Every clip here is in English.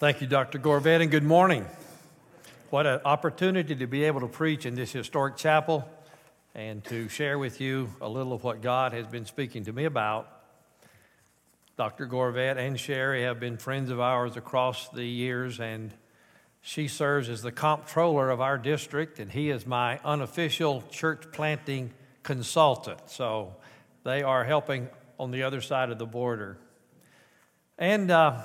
Thank you, Dr. Gorvet, and good morning. What an opportunity to be able to preach in this historic chapel and to share with you a little of what God has been speaking to me about. Dr. Gorvet and Sherry have been friends of ours across the years, and she serves as the comptroller of our district, and he is my unofficial church planting consultant. So they are helping on the other side of the border. And uh,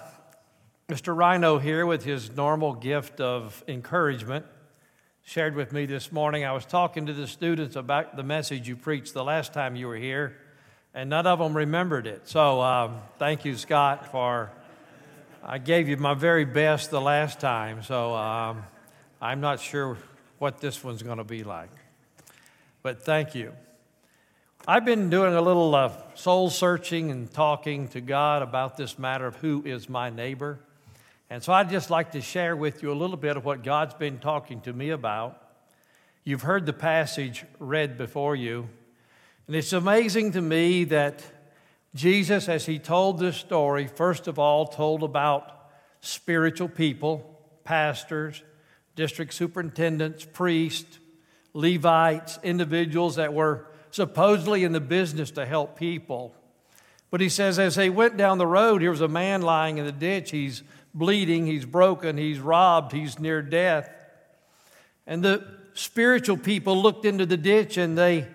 Mr. Rhino here, with his normal gift of encouragement, shared with me this morning. I was talking to the students about the message you preached the last time you were here, and none of them remembered it. So um, thank you, Scott, for. I gave you my very best the last time, so um, I'm not sure what this one's going to be like. But thank you. I've been doing a little uh, soul searching and talking to God about this matter of who is my neighbor. And so I'd just like to share with you a little bit of what God's been talking to me about. You've heard the passage read before you. And it's amazing to me that Jesus, as he told this story, first of all told about spiritual people, pastors, district superintendents, priests, Levites, individuals that were supposedly in the business to help people. But he says, as they went down the road, here was a man lying in the ditch. He's bleeding, he's broken, he's robbed, he's near death. And the spiritual people looked into the ditch and they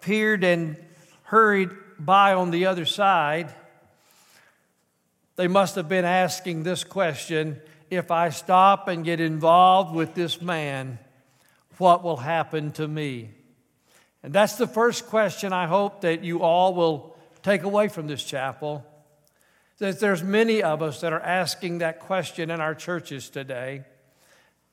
peered and hurried by on the other side. They must have been asking this question if I stop and get involved with this man, what will happen to me? And that's the first question I hope that you all will take away from this chapel that there's many of us that are asking that question in our churches today.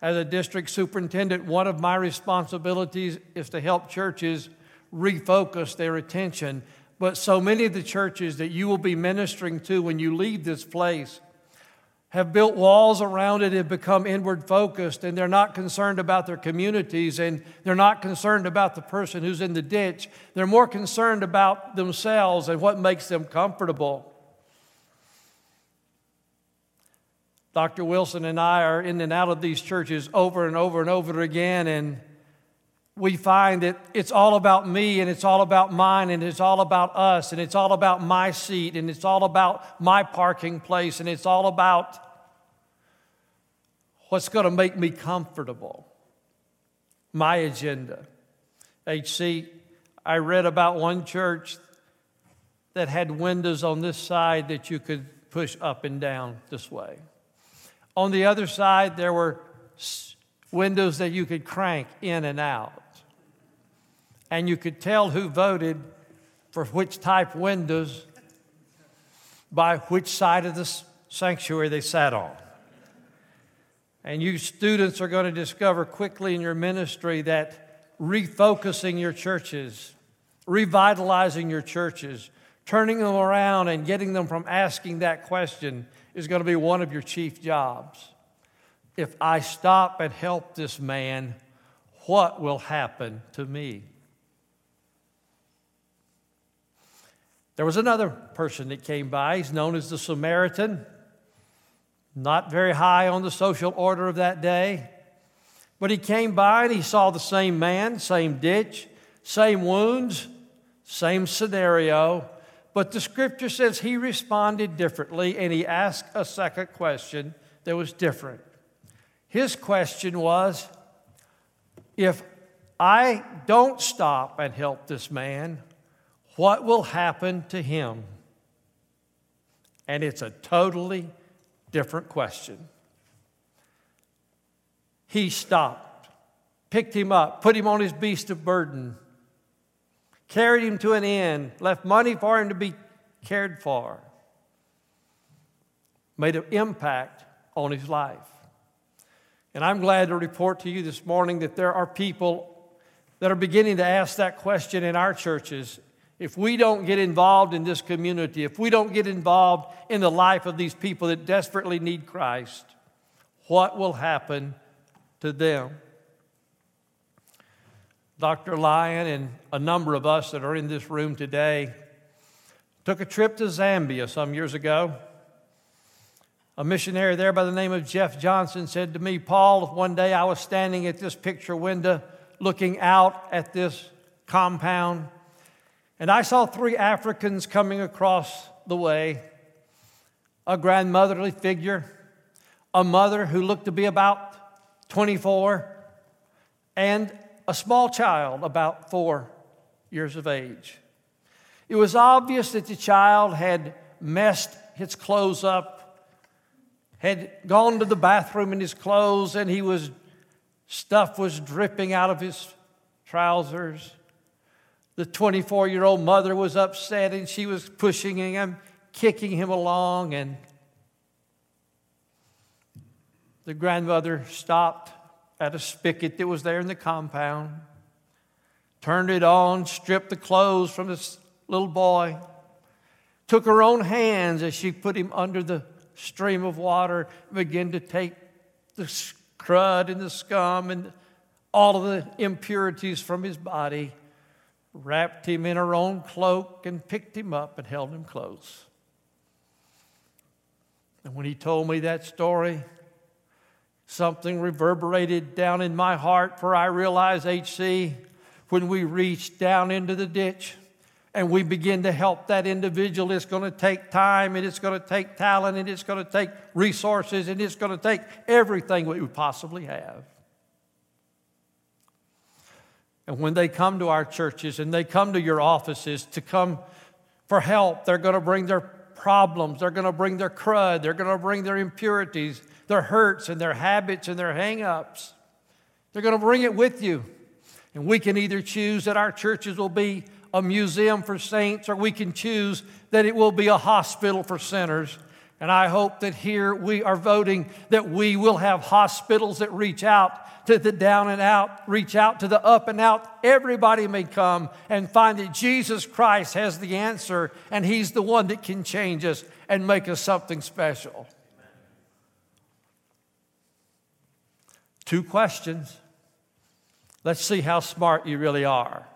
As a district superintendent, one of my responsibilities is to help churches refocus their attention. But so many of the churches that you will be ministering to when you leave this place have built walls around it, and become inward focused, and they're not concerned about their communities and they're not concerned about the person who's in the ditch. They're more concerned about themselves and what makes them comfortable. Dr. Wilson and I are in and out of these churches over and over and over again, and we find that it's all about me and it's all about mine and it's all about us and it's all about my seat and it's all about my parking place and it's all about what's going to make me comfortable, my agenda. HC, I read about one church that had windows on this side that you could push up and down this way. On the other side, there were windows that you could crank in and out. And you could tell who voted for which type windows by which side of the sanctuary they sat on. And you students are going to discover quickly in your ministry that refocusing your churches, revitalizing your churches, turning them around and getting them from asking that question is going to be one of your chief jobs. If I stop and help this man, what will happen to me? There was another person that came by. He's known as the Samaritan. Not very high on the social order of that day. But he came by and he saw the same man, same ditch, same wounds, same scenario, but the scripture says he responded differently and he asked a second question that was different. His question was if I don't stop and help this man, what will happen to him? And it's a totally different question. He stopped, picked him up, put him on his beast of burden, carried him to an inn, left money for him to be cared for, made an impact on his life. And I'm glad to report to you this morning that there are people that are beginning to ask that question in our churches. If we don't get involved in this community, if we don't get involved in the life of these people that desperately need Christ, what will happen to them? Dr. Lyon and a number of us that are in this room today took a trip to Zambia some years ago. A missionary there by the name of Jeff Johnson said to me, Paul, one day I was standing at this picture window looking out at this compound, and I saw three Africans coming across the way a grandmotherly figure, a mother who looked to be about 24, and a small child about four years of age. It was obvious that the child had messed his clothes up, had gone to the bathroom in his clothes, and he was stuff was dripping out of his trousers. The 24 year old mother was upset and she was pushing him, kicking him along, and the grandmother stopped at a spigot that was there in the compound, turned it on, stripped the clothes from this little boy, took her own hands as she put him under the stream of water, began to take the crud and the scum and all of the impurities from his body, wrapped him in her own cloak, and picked him up and held him close. And when he told me that story, something reverberated down in my heart, for I realized, HC, when we reach down into the ditch, and we begin to help that individual, it's going to take time and it's going to take talent and it's going to take resources and it's going to take everything we possibly have. And when they come to our churches and they come to your offices to come for help, they're going to bring their problems, they're going to bring their crud, they're going to bring their impurities, their hurts and their habits and their hang ups. They're going to bring it with you. And we can either choose that our churches will be a museum for saints, or we can choose that it will be a hospital for sinners. And I hope that here we are voting that we will have hospitals that reach out to the down and out, reach out to the up and out. Everybody may come and find that Jesus Christ has the answer and He's the one that can change us and make us something special. Two questions. Let's see how smart you really are.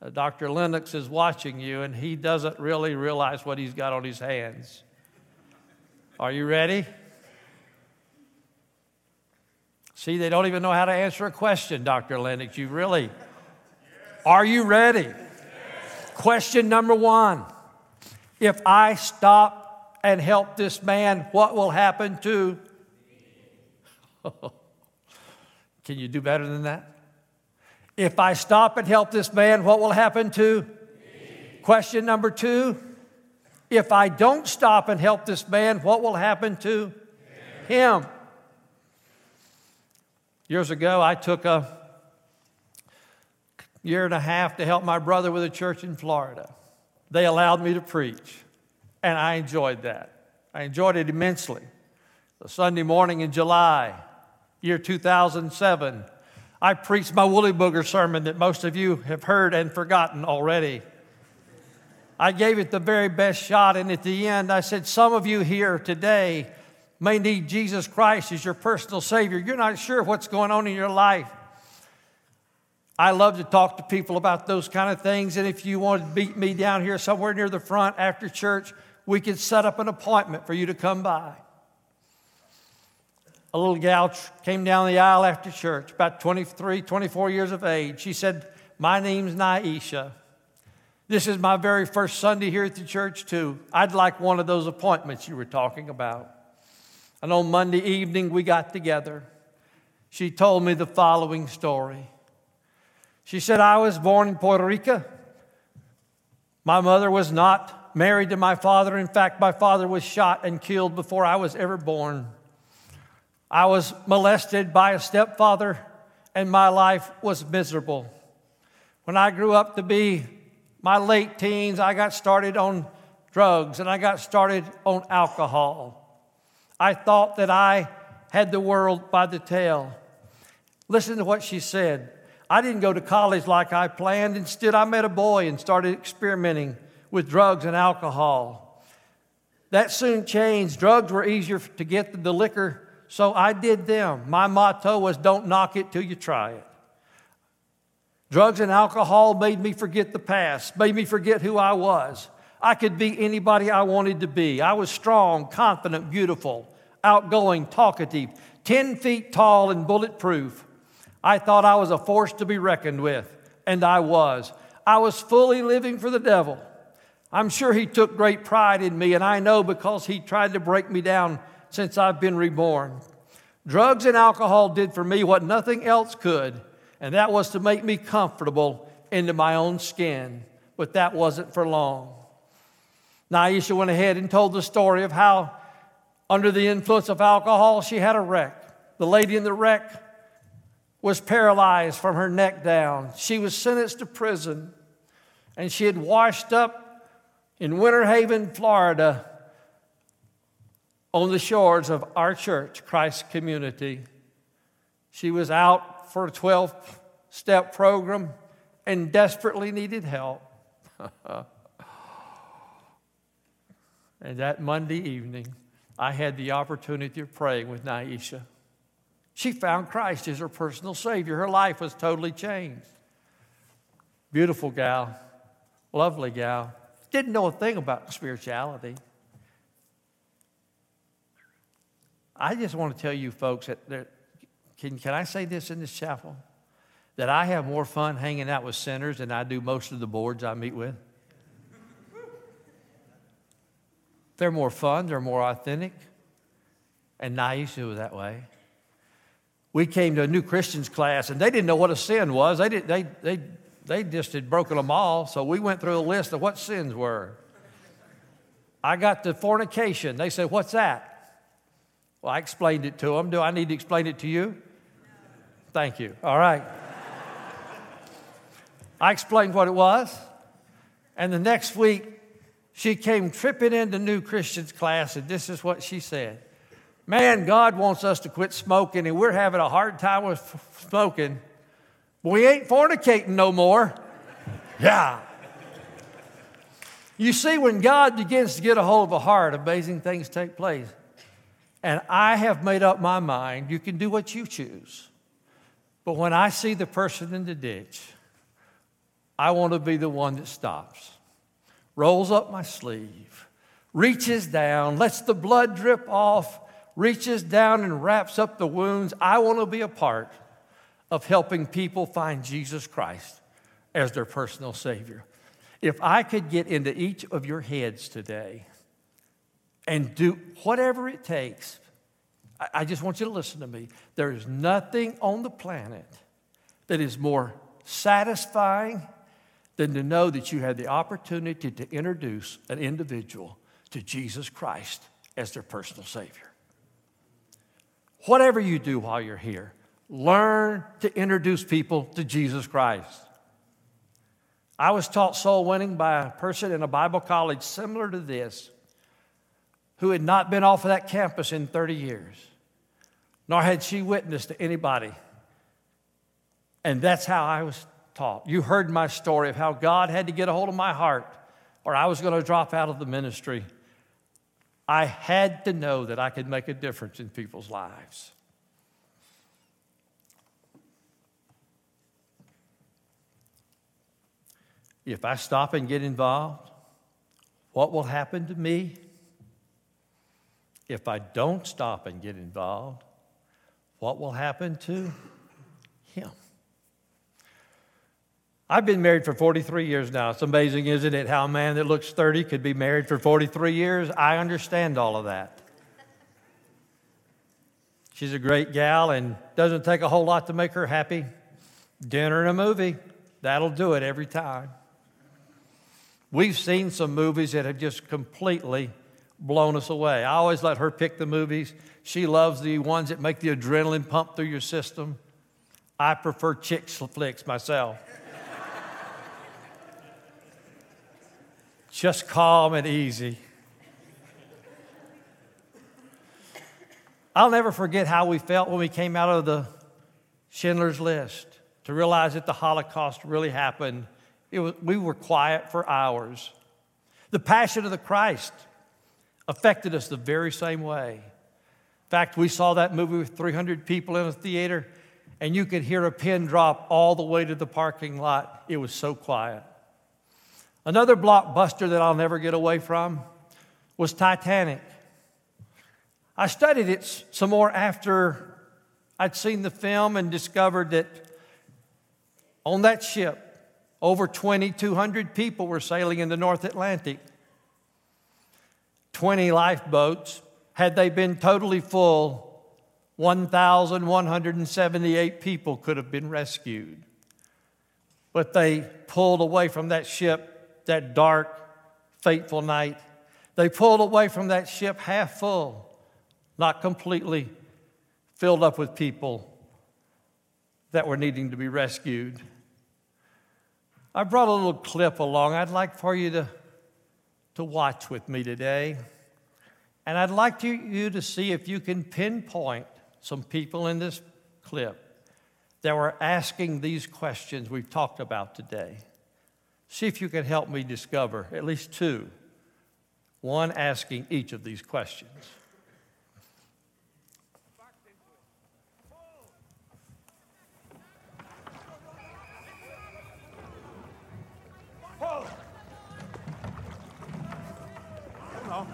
Uh, Dr. Lennox is watching you and he doesn't really realize what he's got on his hands. Are you ready? See, they don't even know how to answer a question, Dr. Lennox. You really. Are you ready? Question number one If I stop and help this man, what will happen to? Can you do better than that? If I stop and help this man, what will happen to? Question number two If I don't stop and help this man, what will happen to him? Years ago, I took a year and a half to help my brother with a church in Florida. They allowed me to preach, and I enjoyed that. I enjoyed it immensely. The Sunday morning in July, year 2007, I preached my woolly booger sermon that most of you have heard and forgotten already. I gave it the very best shot, and at the end, I said, Some of you here today may need Jesus Christ as your personal Savior. You're not sure what's going on in your life. I love to talk to people about those kind of things, and if you want to beat me down here somewhere near the front after church, we can set up an appointment for you to come by a little gal came down the aisle after church, about 23, 24 years of age. She said, My name's Naisha. This is my very first Sunday here at the church, too. I'd like one of those appointments you were talking about. And on Monday evening, we got together. She told me the following story. She said, I was born in Puerto Rico. My mother was not married to my father. In fact, my father was shot and killed before I was ever born. I was molested by a stepfather, and my life was miserable. When I grew up to be my late teens, I got started on drugs and I got started on alcohol. I thought that I had the world by the tail. Listen to what she said. I didn't go to college like I planned. Instead, I met a boy and started experimenting with drugs and alcohol. That soon changed. Drugs were easier to get than the liquor so I did them. My motto was don't knock it till you try it. Drugs and alcohol made me forget the past, made me forget who I was. I could be anybody I wanted to be. I was strong, confident, beautiful. outgoing, talkative, 10 feet tall, and bulletproof. I thought I was a force to be reckoned with, and I was. I was fully living for the devil. I'm sure he took great pride in me, and I know because he tried to break me down since I've been reborn. Drugs and alcohol did for me what nothing else could, and that was to make me comfortable into my own skin. But that wasn't for long. Naisha went ahead and told the story of how, under the influence of alcohol, she had a wreck. The lady in the wreck was paralyzed from her neck down. She was sentenced to prison, and she had washed up in Winter Haven, Florida, on the shores of our church, Christ Community. She was out for a 12 step program and desperately needed help. And that Monday evening, I had the opportunity of praying with Naisha. She found Christ as her personal Savior. Her life was totally changed. Beautiful gal, lovely gal. Didn't know a thing about spirituality. I just want to tell you folks that there, can, can I say this in this chapel? That I have more fun hanging out with sinners than I do most of the boards I meet with. They're more fun, they're more authentic. And Naisha was that way. We came to a new Christians class and they didn't know what a sin was. They, did, they, they, they just had broken them all. So we went through a list of what sins were. I got to fornication. They said, What's that? Well, I explained it to them. Do I need to explain it to you? Thank you. All right. I explained what it was. And the next week, she came tripping into New Christians class, and this is what she said Man, God wants us to quit smoking, and we're having a hard time with f- smoking. We ain't fornicating no more. yeah. You see, when God begins to get a hold of a heart, amazing things take place. And I have made up my mind you can do what you choose. But when I see the person in the ditch, I want to be the one that stops rolls up my sleeve, reaches down, lets the blood drip off, reaches down and wraps up the wounds. I want to be a part of helping people find Jesus Christ as their personal Savior. If I could get into each of your heads today and do whatever it takes, I just want you to listen to me. There is nothing on the planet that is more satisfying than to know that you had the opportunity to introduce an individual to Jesus Christ as their personal Savior. Whatever you do while you're here, learn to introduce people to Jesus Christ. I was taught soul winning by a person in a Bible college similar to this who had not been off of that campus in 30 years, nor had she witnessed to anybody. And that's how I was taught. You heard my story of how God had to get a hold of my heart or I was going to drop out of the ministry. I had to know that I could make a difference in people's lives. If I stop and get involved, what will happen to me? If I don't stop and get involved, what will happen to him? I've been married for 43 years now. It's amazing, isn't it, how a man that looks 30 could be married for 43 years? I understand all of that. She's a great gal and doesn't take a whole lot to make her happy. Dinner and a movie, that'll do it every time. We've seen some movies that have just completely blown us away. I always let her pick the movies. She loves the ones that make the adrenaline pump through your system. I prefer chick flicks myself. just calm and easy. I'll never forget how we felt when we came out of the Schindler's List to realize that the Holocaust really happened. Was, we were quiet for hours. The Passion of the Christ affected us the very same way. In fact, we saw that movie with 300 people in a theater, and you could hear a pin drop all the way to the parking lot. It was so quiet. Another blockbuster that I'll never get away from was Titanic. I studied it some more after I'd seen the film and discovered that on that ship, over 2,200 people were sailing in the North Atlantic. 20 lifeboats. Had they been totally full, 1,178 people could have been rescued. But they pulled away from that ship that dark, fateful night. They pulled away from that ship half full, not completely filled up with people that were needing to be rescued. I brought a little clip along I'd like for you to, to watch with me today. And I'd like to, you to see if you can pinpoint some people in this clip that were asking these questions we've talked about today. See if you can help me discover at least two. One asking each of these questions.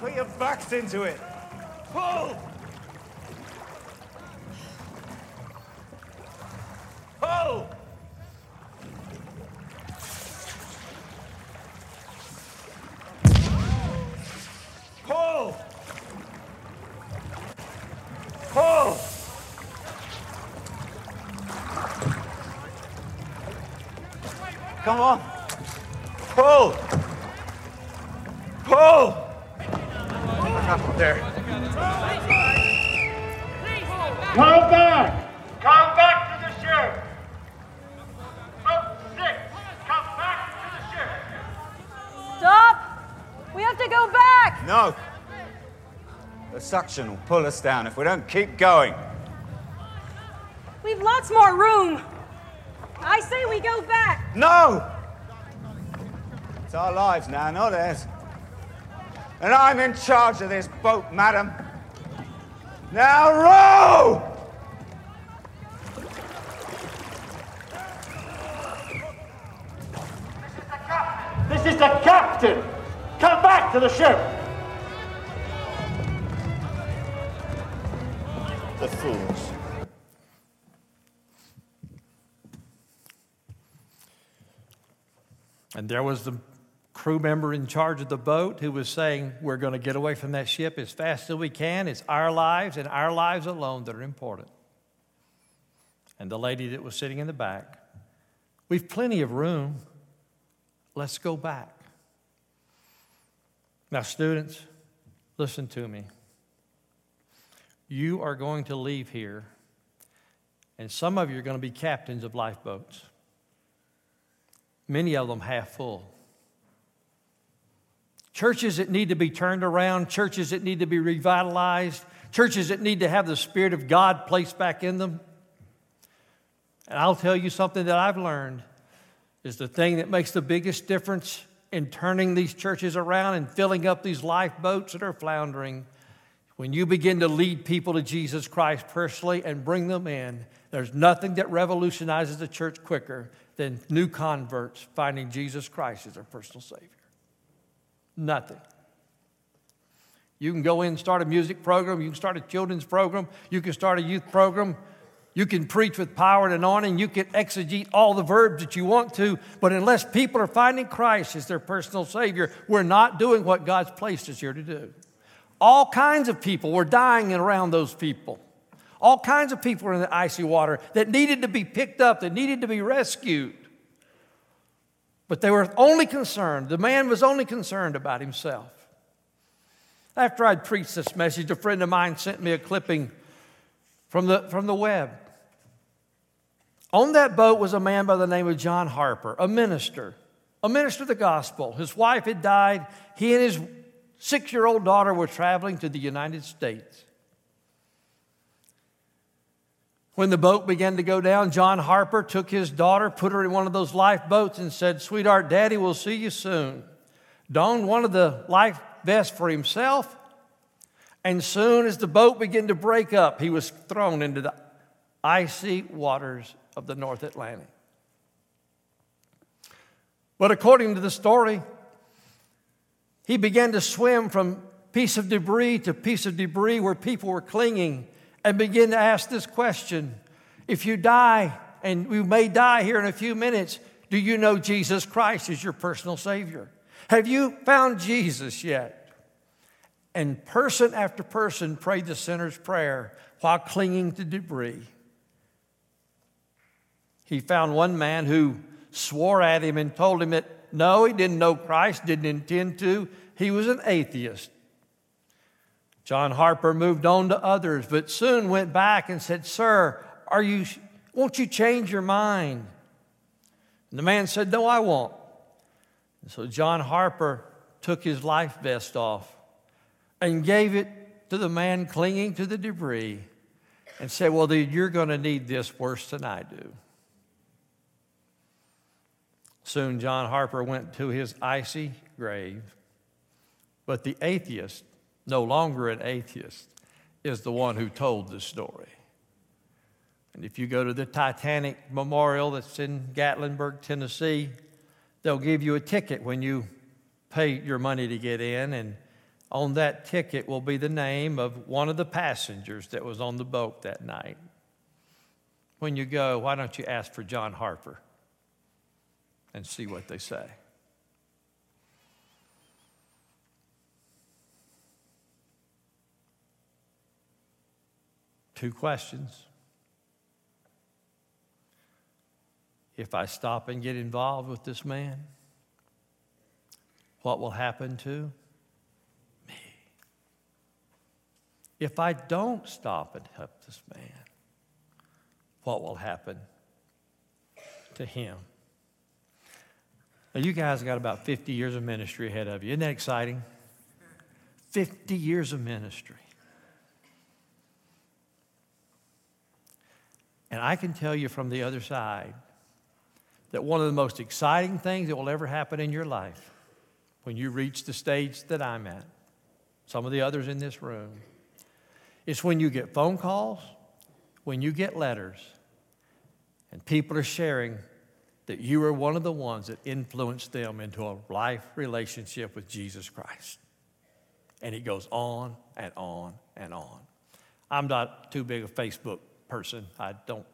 Put your backs into it. Pull! Pull! Pull! Pull! Come on. Pull! Pull! There. Come back! Come back to the ship! Up six! Come back to the ship! Stop! We have to go back! No. The suction will pull us down if we don't keep going. We've lots more room. I say we go back. No! It's our lives now, not theirs. And I'm in charge of this boat, madam. Now row! This is the captain! Come back to the ship! The fools. And there was the crew member in charge of the boat who was saying, We're going to get away from that ship as fast as we can. It's our lives and our lives alone that are important. And the lady that was sitting in the back, We've plenty of room. Let's go back. Now, students, listen to me. You are going to leave here, and some of you are going to be captains of lifeboats, many of them half full. Churches that need to be turned around, churches that need to be revitalized, churches that need to have the Spirit of God placed back in them. And I'll tell you something that I've learned is the thing that makes the biggest difference in turning these churches around and filling up these lifeboats that are floundering. When you begin to lead people to Jesus Christ personally and bring them in, there's nothing that revolutionizes the church quicker than new converts finding Jesus Christ as their personal Savior. Nothing. You can go in and start a music program, you can start a children's program, you can start a youth program, you can preach with power and anointing, you can exegete all the verbs that you want to, but unless people are finding Christ as their personal Savior, we're not doing what God's placed us here to do. All kinds of people were dying around those people. All kinds of people were in the icy water that needed to be picked up, that needed to be rescued. But they were only concerned, the man was only concerned about himself. After I'd preached this message, a friend of mine sent me a clipping from the, from the web. On that boat was a man by the name of John Harper, a minister, a minister of the gospel. His wife had died. He and his six year old daughter were traveling to the United States. When the boat began to go down, John Harper took his daughter, put her in one of those lifeboats, and said, Sweetheart, Daddy will see you soon. Donned one of the life vests for himself, and soon as the boat began to break up, he was thrown into the icy waters of the North Atlantic. But according to the story, he began to swim from piece of debris to piece of debris where people were clinging and begin to ask this question If you die, and we may die here in a few minutes, do you know Jesus Christ is your personal Savior? Have you found Jesus yet? And person after person prayed the sinner's prayer while clinging to debris. He found one man who swore at him and told him that no, he didn't know Christ, didn't intend to. He was an atheist. John Harper moved on to others, but soon went back and said, Sir, are you, won't you change your mind? And the man said, No, I won't. And so John Harper took his life vest off and gave it to the man clinging to the debris and said, Well, dude, you're going to need this worse than I do. Soon, John Harper went to his icy grave. But the atheist, no longer an atheist, is the one who told the story. And if you go to the Titanic Memorial that's in Gatlinburg, Tennessee, they'll give you a ticket when you pay your money to get in. And on that ticket will be the name of one of the passengers that was on the boat that night. When you go, why don't you ask for John Harper and see what they say? Two questions. If I stop and get involved with this man, what will happen to me? If I don't stop and help this man, what will happen to him? Now, you guys got about 50 years of ministry ahead of you. Isn't that exciting? 50 years of ministry. And I can tell you from the other side that one of the most exciting things that will ever happen in your life when you reach the stage that I'm at, some of the others in this room, is when you get phone calls, when you get letters, and people are sharing that you are one of the ones that influenced them into a life relationship with Jesus Christ. And it goes on and on and on. I'm not too big a Facebook person. I don't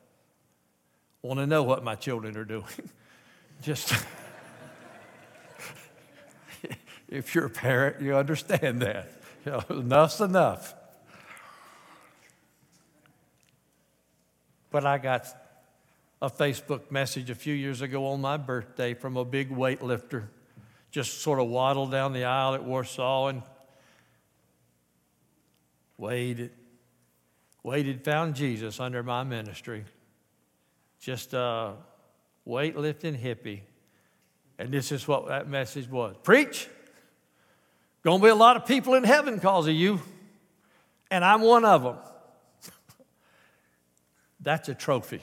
want to know what my children are doing. Just if you're a parent, you understand that. You know, enough's enough. But I got a Facebook message a few years ago on my birthday from a big weightlifter, just sort of waddled down the aisle at Warsaw and waited, waited, found Jesus under my ministry just a weightlifting hippie. And this is what that message was Preach! Gonna be a lot of people in heaven because of you, and I'm one of them. That's a trophy.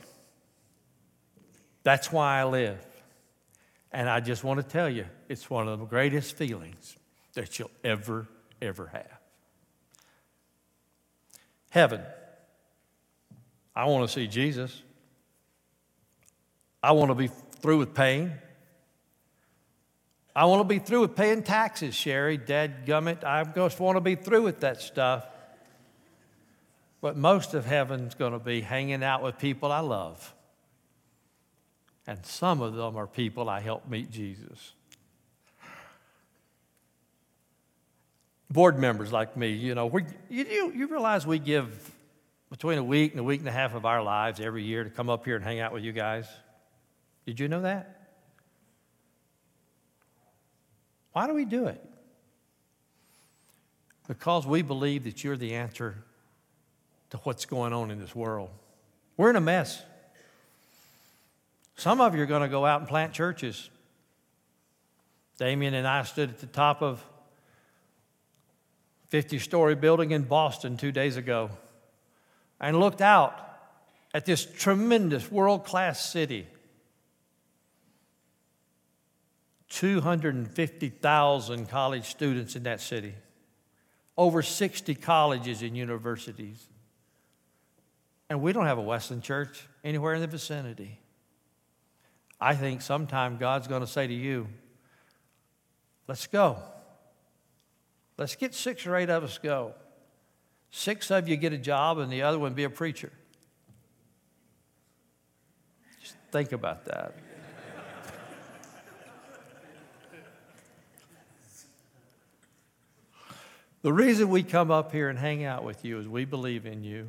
That's why I live. And I just want to tell you, it's one of the greatest feelings that you'll ever, ever have. Heaven. I want to see Jesus. I want to be through with pain. I want to be through with paying taxes, Sherry. Dad gummit. I just want to be through with that stuff. But most of heaven's going to be hanging out with people I love. And some of them are people I helped meet Jesus. Board members like me, you know, you, you realize we give between a week and a week and a half of our lives every year to come up here and hang out with you guys? Did you know that? Why do we do it? Because we believe that you're the answer to what's going on in this world. We're in a mess. Some of you are going to go out and plant churches. Damien and I stood at the top of 50 story building in Boston two days ago and looked out at this tremendous world class city 250,000 college students in that city, over 60 colleges and universities. And we don't have a Wesleyan church anywhere in the vicinity. I think sometime God's going to say to you, let's go. Let's get six or eight of us go. Six of you get a job, and the other one be a preacher. Just think about that. the reason we come up here and hang out with you is we believe in you.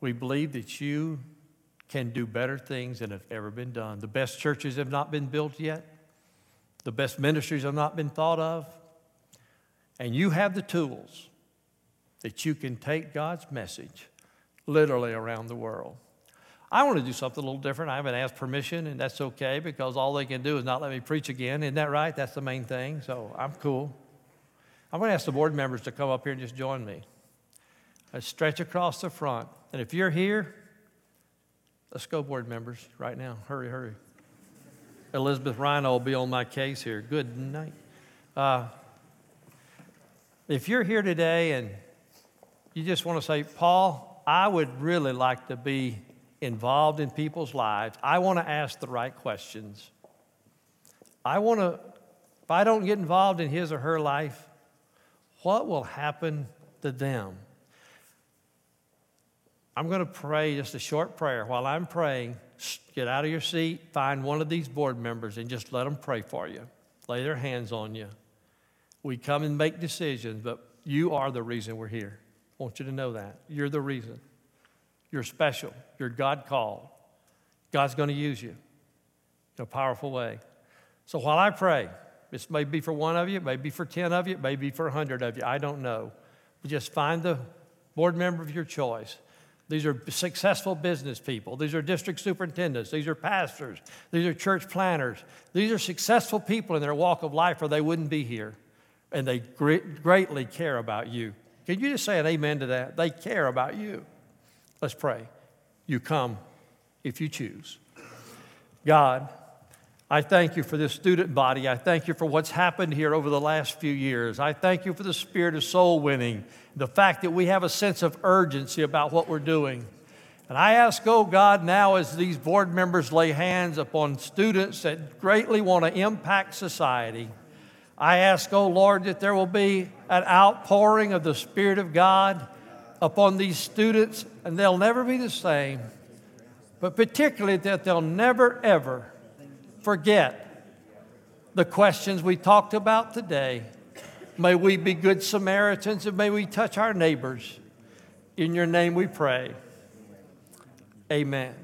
We believe that you can do better things than have ever been done. The best churches have not been built yet, the best ministries have not been thought of. And you have the tools that you can take God's message literally around the world. I want to do something a little different. I haven't asked permission, and that's okay because all they can do is not let me preach again. Isn't that right? That's the main thing. So I'm cool. I'm going to ask the board members to come up here and just join me. Let's stretch across the front. And if you're here, let's go, board members, right now. Hurry, hurry. Elizabeth Rhino will be on my case here. Good night. Uh, if you're here today and you just want to say, Paul, I would really like to be involved in people's lives, I want to ask the right questions. I want to, if I don't get involved in his or her life, what will happen to them? I'm going to pray just a short prayer. While I'm praying, get out of your seat, find one of these board members, and just let them pray for you. Lay their hands on you. We come and make decisions, but you are the reason we're here. I want you to know that. You're the reason. You're special. You're God called. God's going to use you in a powerful way. So while I pray, this may be for one of you, it may be for 10 of you, it may be for 100 of you. I don't know. But just find the board member of your choice these are successful business people. These are district superintendents. These are pastors. These are church planners. These are successful people in their walk of life, or they wouldn't be here. And they greatly care about you. Can you just say an amen to that? They care about you. Let's pray. You come if you choose. God, I thank you for this student body. I thank you for what's happened here over the last few years. I thank you for the spirit of soul winning, the fact that we have a sense of urgency about what we're doing. And I ask, oh God, now as these board members lay hands upon students that greatly want to impact society, I ask, oh Lord, that there will be an outpouring of the Spirit of God upon these students, and they'll never be the same, but particularly that they'll never, ever forget the questions we talked about today. May we be good Samaritans and may we touch our neighbors. In your name we pray. Amen.